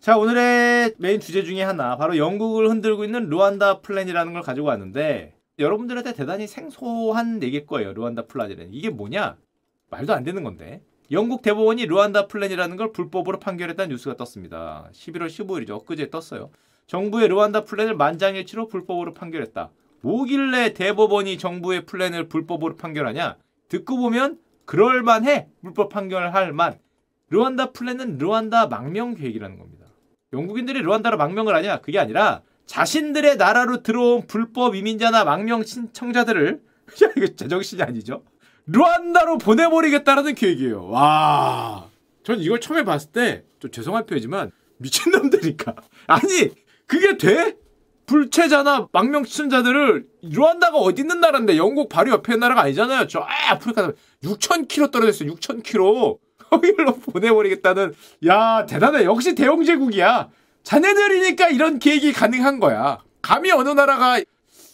자, 오늘의 메인 주제 중에 하나, 바로 영국을 흔들고 있는 르완다 플랜이라는 걸 가지고 왔는데, 여러분들한테 대단히 생소한 얘기일 거예요. 르완다 플랜이라는. 이게 뭐냐? 말도 안 되는 건데. 영국 대법원이 르완다 플랜이라는 걸 불법으로 판결했다는 뉴스가 떴습니다. 11월 15일이죠. 엊그제 떴어요. 정부의 르완다 플랜을 만장일치로 불법으로 판결했다. 뭐길래 대법원이 정부의 플랜을 불법으로 판결하냐? 듣고 보면 그럴만해. 불법 판결할 만. 루안다 플랜은 루안다 망명 계획이라는 겁니다. 영국인들이 르완다로 망명을 하냐? 그게 아니라 자신들의 나라로 들어온 불법 이민자나 망명 신청자들을 야 이거 제정신이 아니죠? 르완다로 보내버리겠다라는 계획이에요. 와, 전 이걸 처음에 봤을 때 좀 죄송한 표현이지만 미친놈들이니까 아니 그게 돼? 불체자나 망명 신청자들을 르완다가 어디 있는 나라인데 영국 바로 옆에 있는 나라가 아니잖아요. 저 아프리카 6,000km 떨어졌어요. 6,000km. 거기로 보내버리겠다는 야 대단해 역시 대영제국이야 자네들이니까 이런 계획이 가능한 거야 감히 어느 나라가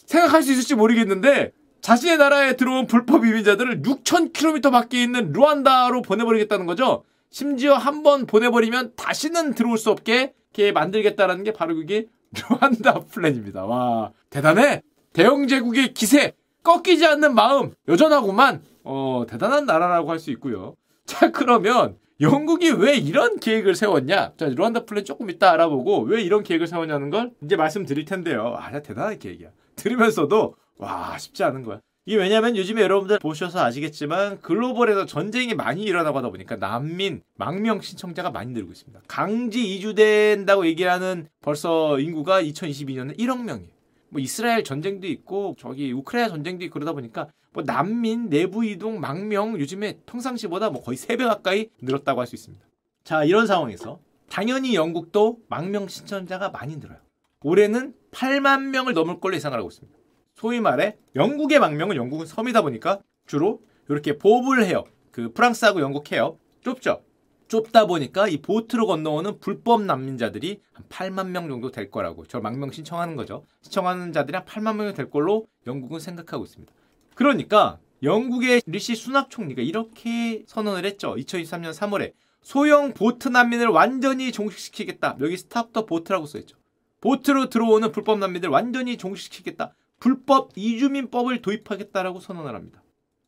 생각할 수 있을지 모르겠는데 자신의 나라에 들어온 불법 이민자들을 6,000km 밖에 있는 루안다로 보내버리겠다는 거죠. 심지어 한 번 보내버리면 다시는 들어올 수 없게 이렇게 만들겠다라는 게 바로 그게 루안다 플랜입니다. 와 대단해. 대영 제국의 기세 꺾이지 않는 마음 여전하구만. 어 대단한 나라라고 할 수 있고요. 자, 그러면 영국이 왜 이런 계획을 세웠냐? 자, 루안다 플랜 조금 이따 알아보고 왜 이런 계획을 세웠냐는 걸 이제 말씀드릴 텐데요. 아, 대단한 계획이야. 들으면서도 와, 쉽지 않은 거야. 이게 왜냐면 요즘에 여러분들 보셔서 아시겠지만 글로벌에서 전쟁이 많이 일어나고 하다 보니까 난민, 망명 신청자가 많이 늘고 있습니다. 강지 이주된다고 얘기하는 벌써 인구가 2022년에 1억 명이에요. 뭐 이스라엘 전쟁도 있고 저기 우크라이나 전쟁도 있고 그러다 보니까 뭐 난민, 내부 이동, 망명 요즘에 평상시보다 뭐 거의 3배 가까이 늘었다고 할 수 있습니다. 자, 이런 상황에서 당연히 영국도 망명 신청자가 많이 늘어요. 올해는 8만 명을 넘을 걸로 예상을 하고 있습니다. 소위 말해 영국의 망명은 영국은 섬이다 보니까 주로 이렇게 보블 해요. 그 프랑스하고 영국 해요. 좁죠. 좁다 보니까 이 보트로 건너오는 불법 난민자들이 한 8만 명 정도 될 거라고 저 망명 신청하는 거죠. 신청하는 자들이 한 8만 명이 될 걸로 영국은 생각하고 있습니다. 그러니까 영국의 리시 수낙 총리가 이렇게 선언을 했죠. 2023년 3월에 소형 보트 난민을 완전히 종식시키겠다. 여기 stop the boat라고 써있죠. 보트로 들어오는 불법 난민들 완전히 종식시키겠다. 불법 이주민법을 도입하겠다라고 선언을 합니다.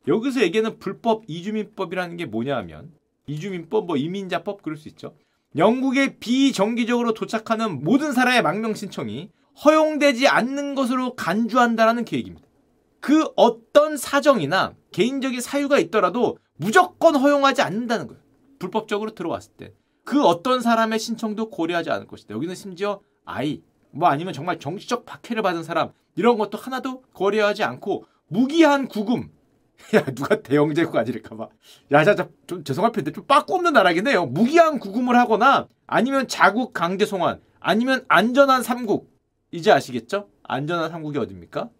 여기서 얘기하는 불법 이주민법이라는 게 뭐냐 하면 이주민법, 뭐 이민자법 그럴 수 있죠. 영국에 비정기적으로 도착하는 모든 사람의 망명 신청이 허용되지 않는 것으로 간주한다라는 계획입니다. 그 어떤 사정이나 개인적인 사유가 있더라도 무조건 허용하지 않는다는 거예요. 불법적으로 들어왔을 때. 그 어떤 사람의 신청도 고려하지 않을 것이다. 여기는 심지어 아이, 뭐 아니면 정말 정치적 박해를 받은 사람, 이런 것도 하나도 고려하지 않고 무기한 구금, 야 누가 대영제국 아니랄까봐. 야자자 좀 죄송할 텐데 좀 빠꾸 없는 나라긴 해요. 무기한 구금을 하거나 아니면 자국 강제 송환 아니면 안전한 삼국. 이제 아시겠죠? 안전한 삼국이 어딥니까?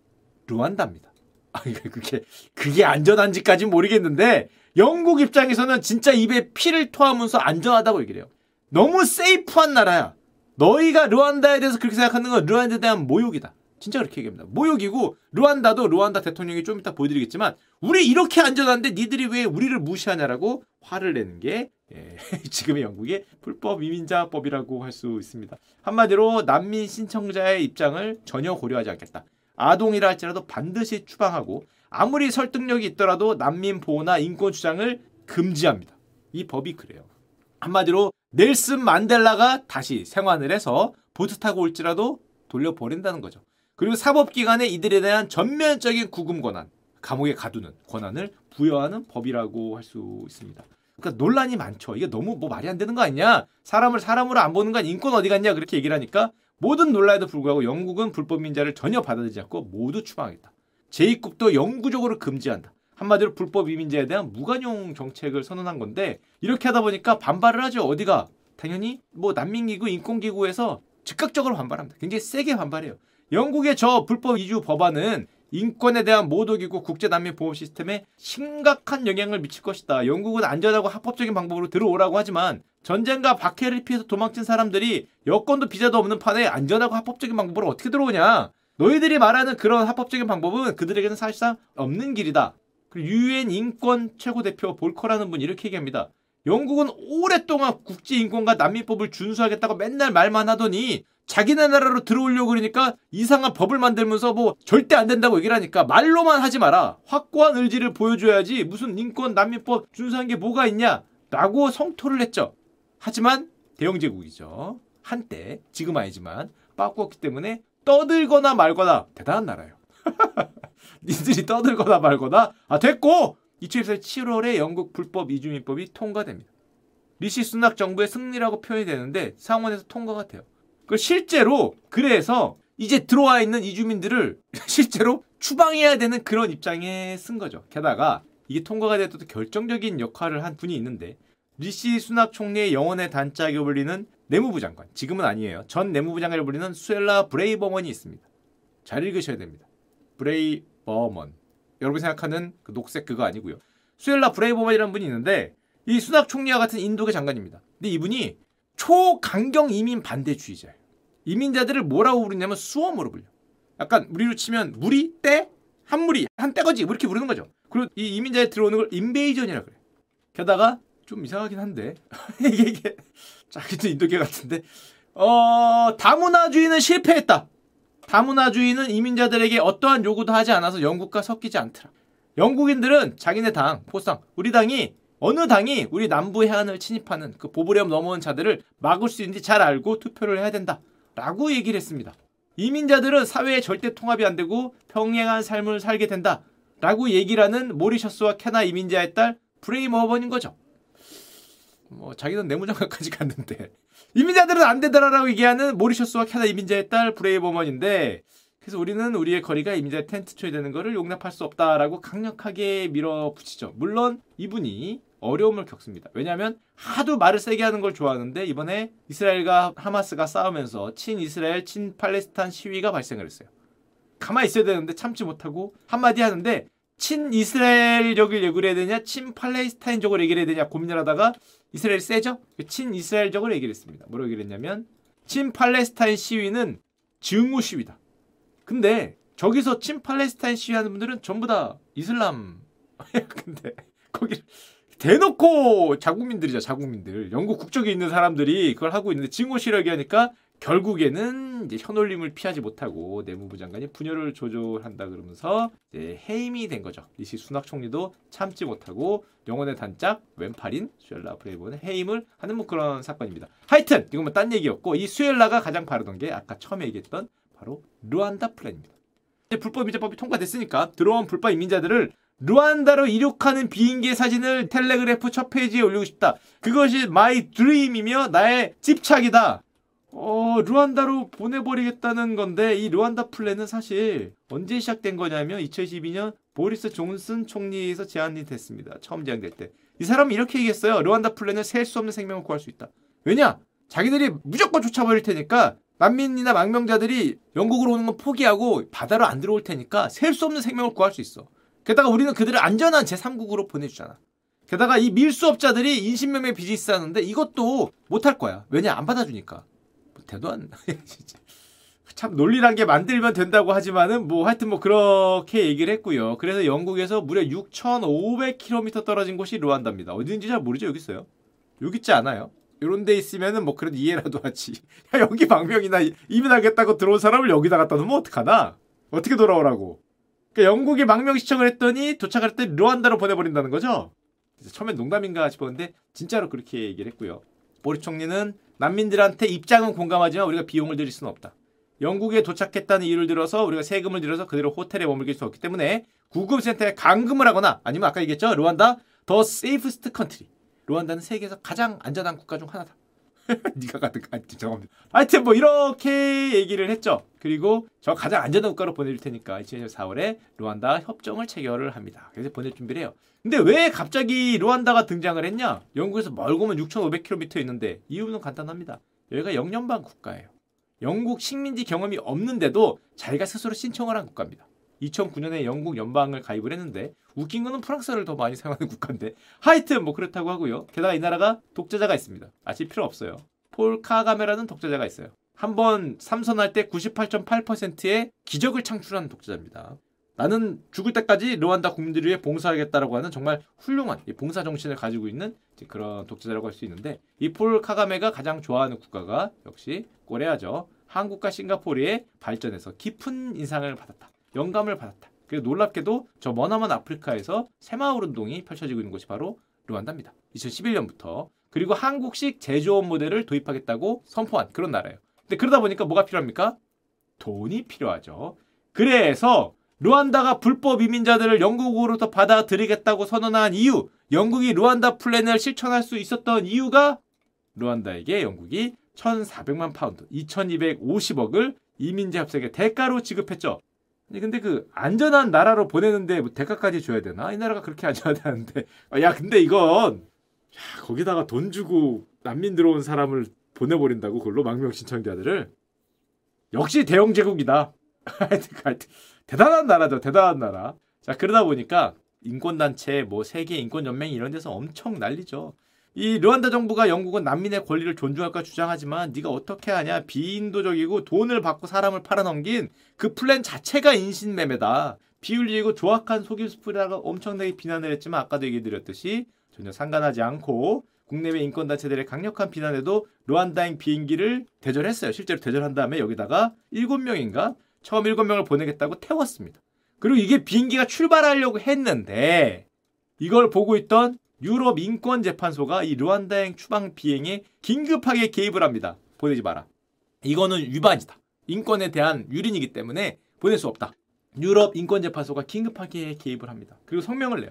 루안다입니다. 아 그게 그게 안전한지까지 모르겠는데 영국 입장에서는 진짜 입에 피를 토하면서 안전하다고 얘기를 해요. 너무 세이프한 나라야. 너희가 르완다에 대해서 그렇게 생각하는 건 르완다에 대한 모욕이다 진짜 그렇게 얘기합니다. 모욕이고 루안다도 루안다 대통령이 좀 이따 보여드리겠지만 우리 이렇게 안전한데 니들이 왜 우리를 무시하냐라고 화를 내는 게 예, 지금의 영국의 불법 이민자법이라고 할 수 있습니다. 한마디로 난민 신청자의 입장을 전혀 고려하지 않겠다. 아동이라 할지라도 반드시 추방하고 아무리 설득력이 있더라도 난민 보호나 인권 주장을 금지합니다. 이 법이 그래요. 한마디로 넬슨 만델라가 다시 생환을 해서 보트 타고 올지라도 돌려보낸다는 거죠. 그리고 사법기관에 이들에 대한 전면적인 구금 권한, 감옥에 가두는 권한을 부여하는 법이라고 할 수 있습니다. 그러니까 논란이 많죠. 이게 너무 뭐 말이 안 되는 거 아니냐? 사람을 사람으로 안 보는 건 인권 어디 갔냐? 그렇게 얘기를 하니까 모든 논란에도 불구하고 영국은 불법 민자를 전혀 받아들이지 않고 모두 추방하겠다. 재입국도 영구적으로 금지한다. 한마디로 불법 이민자에 대한 무관용 정책을 선언한 건데 이렇게 하다 보니까 반발을 하죠. 어디가? 당연히 뭐 난민기구 인권기구에서 즉각적으로 반발합니다. 굉장히 세게 반발해요. 영국의 저 불법 이주 법안은 인권에 대한 모독이고 국제 난민 보호 시스템에 심각한 영향을 미칠 것이다. 영국은 안전하고 합법적인 방법으로 들어오라고 하지만 전쟁과 박해를 피해서 도망친 사람들이 여권도 비자도 없는 판에 안전하고 합법적인 방법으로 어떻게 들어오냐? 너희들이 말하는 그런 합법적인 방법은 그들에게는 사실상 없는 길이다. 그리고 유엔 인권 최고 대표 볼커라는 분이 이렇게 얘기합니다. 영국은 오랫동안 국제인권과 난민법을 준수하겠다고 맨날 말만 하더니 자기네 나라로 들어오려고 그러니까 이상한 법을 만들면서 뭐 절대 안 된다고 얘기를 하니까 말로만 하지 마라. 확고한 의지를 보여줘야지 무슨 인권 난민법 준수한 게 뭐가 있냐 라고 성토를 했죠. 하지만 대영제국이죠. 한때 지금 아니지만 빠꾸 없기 때문에 떠들거나 말거나 대단한 나라예요. 니들이 떠들거나 말거나 아 됐고 2014년 7월에 영국 불법 이주민법이 통과됩니다. 리시 수낙 정부의 승리라고 표현이 되는데 상원에서 통과가 돼요. 그 실제로 그래서 이제 들어와 있는 이주민들을 실제로 추방해야 되는 그런 입장에 선 거죠. 게다가 이게 통과가 돼도 결정적인 역할을 한 분이 있는데 리시 수낙 총리의 영혼의 단짝이라 불리는 내무부 장관, 지금은 아니에요. 전 내무부 장관을 불리는 수엘라 브레이버먼이 있습니다. 잘 읽으셔야 됩니다. 브레이버먼. 여러분이 생각하는 그 녹색 그거 아니고요. 수엘라 브레이버먼이라는 분이 있는데 이 수낙 총리와 같은 인도계 장관입니다. 근데 이분이 초강경 이민 반대주의자예요. 이민자들을 뭐라고 부르냐면 swarm으로 불러. 약간 우리로 치면 무리, 떼, 한 무리, 한 떼거지 뭐 이렇게 부르는 거죠. 그리고 이 이민자에 들어오는 걸 invasion이라 그래. 게다가 좀 이상하긴 한데 이게 이게 자기도 인도계 같은데 어 다문화주의는 실패했다. 다문화주의는 이민자들에게 어떠한 요구도 하지 않아서 영국과 섞이지 않더라. 영국인들은 자기네 당, 포상, 우리 당이 어느 당이 우리 남부 해안을 침입하는 그 도버 해협 넘어온 자들을 막을 수 있는지 잘 알고 투표를 해야 된다. 라고 얘기를 했습니다. 이민자들은 사회에 절대 통합이 안 되고 평행한 삶을 살게 된다. 라고 얘기를 하는 모리셔스와 케냐 이민자의 딸 브레이버먼인 거죠. 뭐 자기는 내무장관까지 갔는데 이민자들은 안 되더라라고 얘기하는 모리셔스와 캐나 이민자의 딸 브레이버먼인데 그래서 우리는 우리의 거리가 이민자 텐트 초에 되는 것을 용납할 수 없다라고 강력하게 밀어붙이죠. 물론 이분이 어려움을 겪습니다. 왜냐하면 하도 말을 세게 하는 걸 좋아하는데 이번에 이스라엘과 하마스가 싸우면서 친이스라엘, 친팔레스타인 시위가 발생을 했어요. 가만히 있어야 되는데 참지 못하고 한마디 하는데 친이스라엘적을 얘기를 해야 되냐, 친팔레스타인적으로 얘기를 해야 되냐 고민을 하다가 이스라엘이 세죠? 친이스라엘적으로 얘기를 했습니다. 뭐라고 얘기를 했냐면 친팔레스타인 시위는 증오 시위다. 근데 저기서 친팔레스타인 시위하는 분들은 전부 다 이슬람. 근데 거기 대놓고 자국민들이죠, 자국민들. 영국 국적이 있는 사람들이 그걸 하고 있는데 증오 시위를 하니까 결국에는 이제 현올림을 피하지 못하고 내무부 장관이 분열을 조장한다 그러면서 이제 해임이 된 거죠. 리시 수낙 총리도 참지 못하고 영혼의 단짝 왼팔인 수엘라 브레이버먼 해임을 하는 뭐 그런 사건입니다. 하여튼 이건 뭐 딴 얘기였고 이 수엘라가 가장 바라던 게 아까 처음에 얘기했던 바로 르완다 플랜입니다. 불법 이민자법이 통과됐으니까 들어온 불법 이민자들을 르완다로 이륙하는 비행기의 사진을 텔레그래프 첫 페이지에 올리고 싶다. 그것이 my dream이며 나의 집착이다. 어, 르완다로 보내버리겠다는 건데 이 르완다 플랜은 사실 언제 시작된 거냐면 2012년 보리스 존슨 총리에서 제안이 됐습니다. 처음 제안될 때. 이 사람은 이렇게 얘기했어요. 르완다 플랜은 셀 수 없는 생명을 구할 수 있다. 왜냐? 자기들이 무조건 쫓아버릴 테니까 난민이나 망명자들이 영국으로 오는 건 포기하고 바다로 안 들어올 테니까 셀 수 없는 생명을 구할 수 있어. 게다가 우리는 그들을 안전한 제3국으로 보내주잖아. 게다가 이 밀수업자들이 인신명령 비즈니스 하는데 이것도 못할 거야. 왜냐? 안 받아주니까. 대도 안 참 논리란 게 만들면 된다고 하지만은 뭐 하여튼 뭐 그렇게 얘기를 했고요. 그래서 영국에서 무려 6,500km 떨어진 곳이 루안다입니다. 어디인지 잘 모르죠. 여기 있어요. 여기 있지 않아요. 이런 데 있으면은 뭐 그래도 이해라도 하지. 야, 여기 망명이나 이민하겠다고 들어온 사람을 여기다 갖다 놓으면 어떡하나? 어떻게 돌아오라고? 그러니까 영국이 망명 시청을 했더니 도착할 때 루안다로 보내버린다는 거죠. 처음엔 농담인가 싶었는데 진짜로 그렇게 얘기를 했고요. 보리 총리는 난민들한테 입장은 공감하지만 우리가 비용을 들일 수는 없다. 영국에 도착했다는 이유를 들어서 우리가 세금을 들여서 그대로 호텔에 머물길 수 없기 때문에 구급센터에 감금을 하거나 아니면 아까 얘기했죠. 루안다 The safest country. 루안다는 세계에서 가장 안전한 국가 중 하나다. 네가 가든 아, 죄송합니다. 하여튼 뭐 이렇게 얘기를 했죠. 그리고 저 가장 안전한 국가로 보내줄 테니까 2020년 4월에 루안다 협정을 체결을 합니다. 그래서 보낼 준비를 해요. 근데 왜 갑자기 루안다가 등장을 했냐? 영국에서 멀고 먼 6,500km 있는데 이유는 간단합니다. 여기가 영연방 국가예요. 영국 식민지 경험이 없는데도 자기가 스스로 신청을 한 국가입니다. 2009년에 영국 연방을 가입을 했는데 웃긴 거는 프랑스를 더 많이 사용하는 국가인데 하여튼 뭐 그렇다고 하고요. 게다가 이 나라가 독재자가 있습니다. 아실 필요 없어요. 폴 카가메라는 독재자가 있어요. 한 번 삼선할 때 98.8%의 기적을 창출한 독재자입니다. 나는 죽을 때까지 르완다 국민들을 위해 봉사하겠다라고 하는 정말 훌륭한 봉사 정신을 가지고 있는 그런 독재자라고 할 수 있는데 이 폴 카가메가 가장 좋아하는 국가가 역시 꼬레아죠. 한국과 싱가포르의 발전에서 깊은 인상을 받았다. 영감을 받았다. 그리고 놀랍게도 저 머나먼 아프리카에서 새마을 운동이 펼쳐지고 있는 곳이 바로 르완다입니다. 2011년부터 그리고 한국식 제조업 모델을 도입하겠다고 선포한 그런 나라예요. 근데 그러다 보니까 뭐가 필요합니까? 돈이 필요하죠. 그래서 루안다가 불법 이민자들을 영국으로부터 받아들이겠다고 선언한 이유, 영국이 루안다 플랜을 실천할 수 있었던 이유가 루안다에게 영국이 1,400만 파운드, 2,250억을 이민자 협상의 대가로 지급했죠. 근데 그 안전한 나라로 보내는데 뭐 대가까지 줘야 되나? 이 나라가 그렇게 안전하다는데. 야, 근데 이건 야, 거기다가 돈 주고 난민 들어온 사람을 보내버린다고 그걸로 망명 신청자들을 역시 대영 제국이다. 대단한 나라죠. 대단한 나라. 자 그러다 보니까 인권단체 뭐 세계 인권연맹 이런 데서 엄청 난리죠. 이 르완다 정부가 영국은 난민의 권리를 존중할까 주장하지만 네가 어떻게 하냐 비인도적이고 돈을 받고 사람을 팔아넘긴 그 플랜 자체가 인신매매다. 비윤리고 조악한 속임수풀이라고 엄청나게 비난을 했지만 아까도 얘기 드렸듯이 전혀 상관하지 않고 국내외 인권단체들의 강력한 비난에도 루안다행 비행기를 대절했어요. 실제로 대절한 다음에 여기다가 7명인가 처음 7명을 보내겠다고 태웠습니다. 그리고 이게 비행기가 출발하려고 했는데 이걸 보고 있던 유럽 인권 재판소가 이 르완다행 추방 비행에 긴급하게 개입을 합니다. 보내지 마라. 이거는 위반이다. 인권에 대한 유린이기 때문에 보낼 수 없다. 유럽 인권 재판소가 긴급하게 개입을 합니다. 그리고 성명을 내요.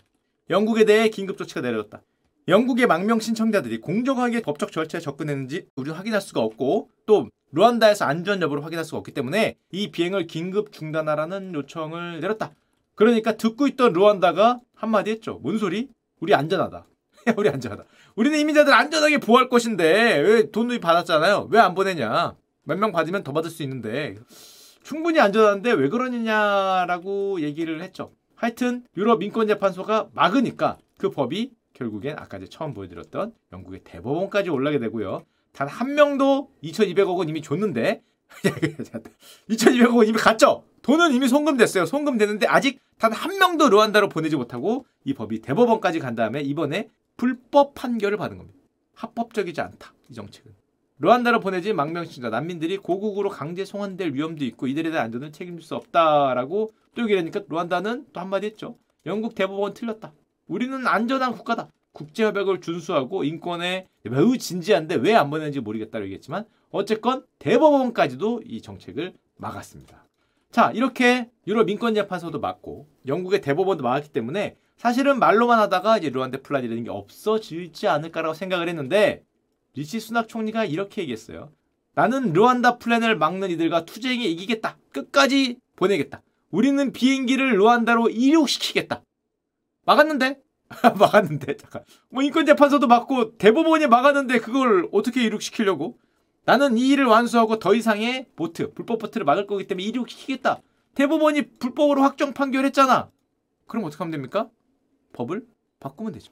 영국에 대해 긴급 조치가 내려졌다. 영국의 망명 신청자들이 공정하게 법적 절차에 접근했는지 우리 확인할 수가 없고 또 루안다에서 안전 여부를 확인할 수가 없기 때문에 이 비행을 긴급 중단하라는 요청을 내렸다. 그러니까 듣고 있던 루안다가 한마디 했죠. 뭔 소리? 우리 안전하다. 우리 안전하다. 우리는 이민자들 안전하게 보호할 것인데 왜 돈을 받았잖아요. 왜 안 보내냐? 몇 명 받으면 더 받을 수 있는데 충분히 안전한데 왜 그러느냐라고 얘기를 했죠. 하여튼 유럽 인권재판소가 막으니까 그 법이 결국엔 아까 제 처음 보여드렸던 영국의 대법원까지 올라게 되고요. 단 한 명도 2,200억은 이미 줬는데 2,200억은 이미 갔죠. 돈은 이미 송금됐어요. 송금됐는데 아직 단 한 명도 르완다로 보내지 못하고 이 법이 대법원까지 간 다음에 이번에 불법 판결을 받은 겁니다. 합법적이지 않다. 이 정책은. 르완다로 보내진 망명신자 난민들이 고국으로 강제 송환될 위험도 있고 이들에 대한 안전을 책임질 수 없다라고 또 얘기를 하니까 르완다는 또 한마디 했죠. 영국 대법원 틀렸다. 우리는 안전한 국가다. 국제협약을 준수하고 인권에 매우 진지한데 왜 안 보내는지 모르겠다고 얘기했지만 어쨌건 대법원까지도 이 정책을 막았습니다. 자 이렇게 유럽 인권재판소도 막고 영국의 대법원도 막았기 때문에 사실은 말로만 하다가 이제 르완다 플랜이라는 게 없어지지 않을까라고 생각을 했는데 리시 수낙 총리가 이렇게 얘기했어요. 나는 르완다 플랜을 막는 이들과 투쟁에 이기겠다. 끝까지 보내겠다. 우리는 비행기를 르완다로 이륙시키겠다. 막았는데? 막았는데 잠깐. 뭐 인권재판소도 막고 대법원이 막았는데 그걸 어떻게 이륙시키려고? 나는 이 일을 완수하고 더 이상의 보트, 불법 보트를 막을 거기 때문에 이륙시키겠다. 대법원이 불법으로 확정 판결했잖아. 그럼 어떻게 하면 됩니까? 법을 바꾸면 되죠.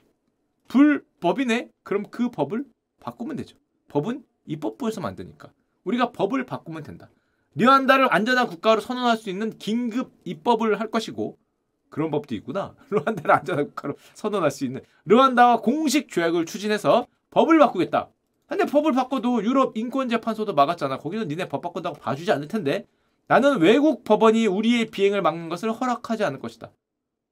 불법이네? 그럼 그 법을 바꾸면 되죠. 법은 입법부에서 만드니까. 우리가 법을 바꾸면 된다. 르완다를 안전한 국가로 선언할 수 있는 긴급 입법을 할 것이고 그런 법도 있구나. 르완다를 안전한 국가로 선언할 수 있는 르완다와 공식 조약을 추진해서 법을 바꾸겠다. 근데 법을 바꿔도 유럽 인권재판소도 막았잖아. 거기서 니네 법 바꾼다고 봐주지 않을 텐데. 나는 외국 법원이 우리의 비행을 막는 것을 허락하지 않을 것이다.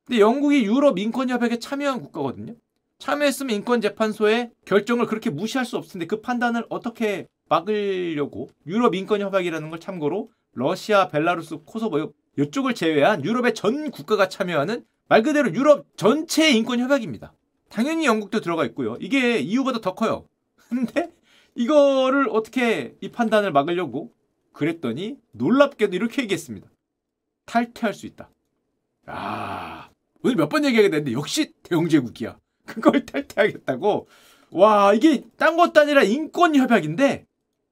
근데 영국이 유럽 인권협약에 참여한 국가거든요. 참여했으면 인권재판소의 결정을 그렇게 무시할 수 없을 텐데 그 판단을 어떻게 막으려고 유럽 인권협약이라는 걸 참고로 러시아, 벨라루스, 코소보 이쪽을 제외한 유럽의 전 국가가 참여하는 말 그대로 유럽 전체의 인권 협약입니다. 당연히 영국도 들어가 있고요. 이게 이유보다 더 커요. 근데 이거를 어떻게 이 판단을 막으려고 그랬더니 놀랍게도 이렇게 얘기했습니다. 탈퇴할 수 있다. 아, 오늘 몇 번 얘기하게 됐는데 역시 대영제국이야. 그걸 탈퇴하겠다고. 와, 이게 딴 것도 아니라 인권 협약인데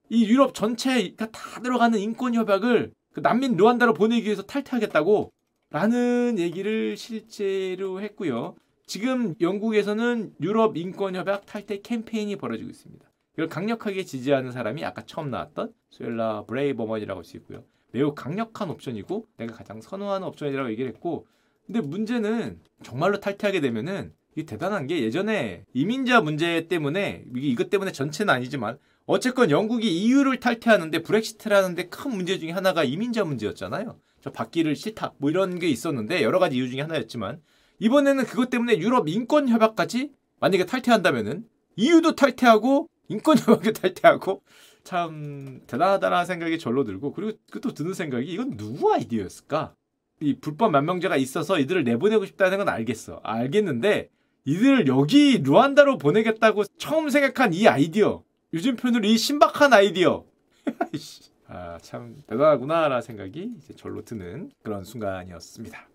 이 유럽 전체가 다 들어가는 인권 협약을 그 난민 르완다로 보내기 위해서 탈퇴하겠다고 라는 얘기를 실제로 했고요. 지금 영국에서는 유럽 인권협약 탈퇴 캠페인이 벌어지고 있습니다. 이걸 강력하게 지지하는 사람이 아까 처음 나왔던 수엘라 브레이버먼이라고 할 수 있고요. 매우 강력한 옵션이고 내가 가장 선호하는 옵션이라고 얘기를 했고 근데 문제는 정말로 탈퇴하게 되면은 이게 대단한 게 예전에 이민자 문제 때문에 이게 이것 때문에 전체는 아니지만 어쨌건 영국이 EU를 탈퇴하는데 브렉시트를 하는데 큰 문제 중에 하나가 이민자 문제였잖아요. 저 받기를 싫다 뭐 이런 게 있었는데 여러 가지 이유 중에 하나였지만 이번에는 그것 때문에 유럽 인권 협약까지 만약에 탈퇴한다면은 EU도 탈퇴하고 인권 협약도 탈퇴하고 참 대단하다라는 생각이 절로 들고 그리고 또 드는 생각이 이건 누구 아이디어였을까? 이 불법 만명자가 있어서 이들을 내보내고 싶다는 건 알겠어. 알겠는데 이들을 여기 루안다로 보내겠다고 처음 생각한 이 아이디어. 요즘 표현으로 이 신박한 아이디어. 아, 참 대단하구나라는 생각이 이제 절로 드는 그런 순간이었습니다.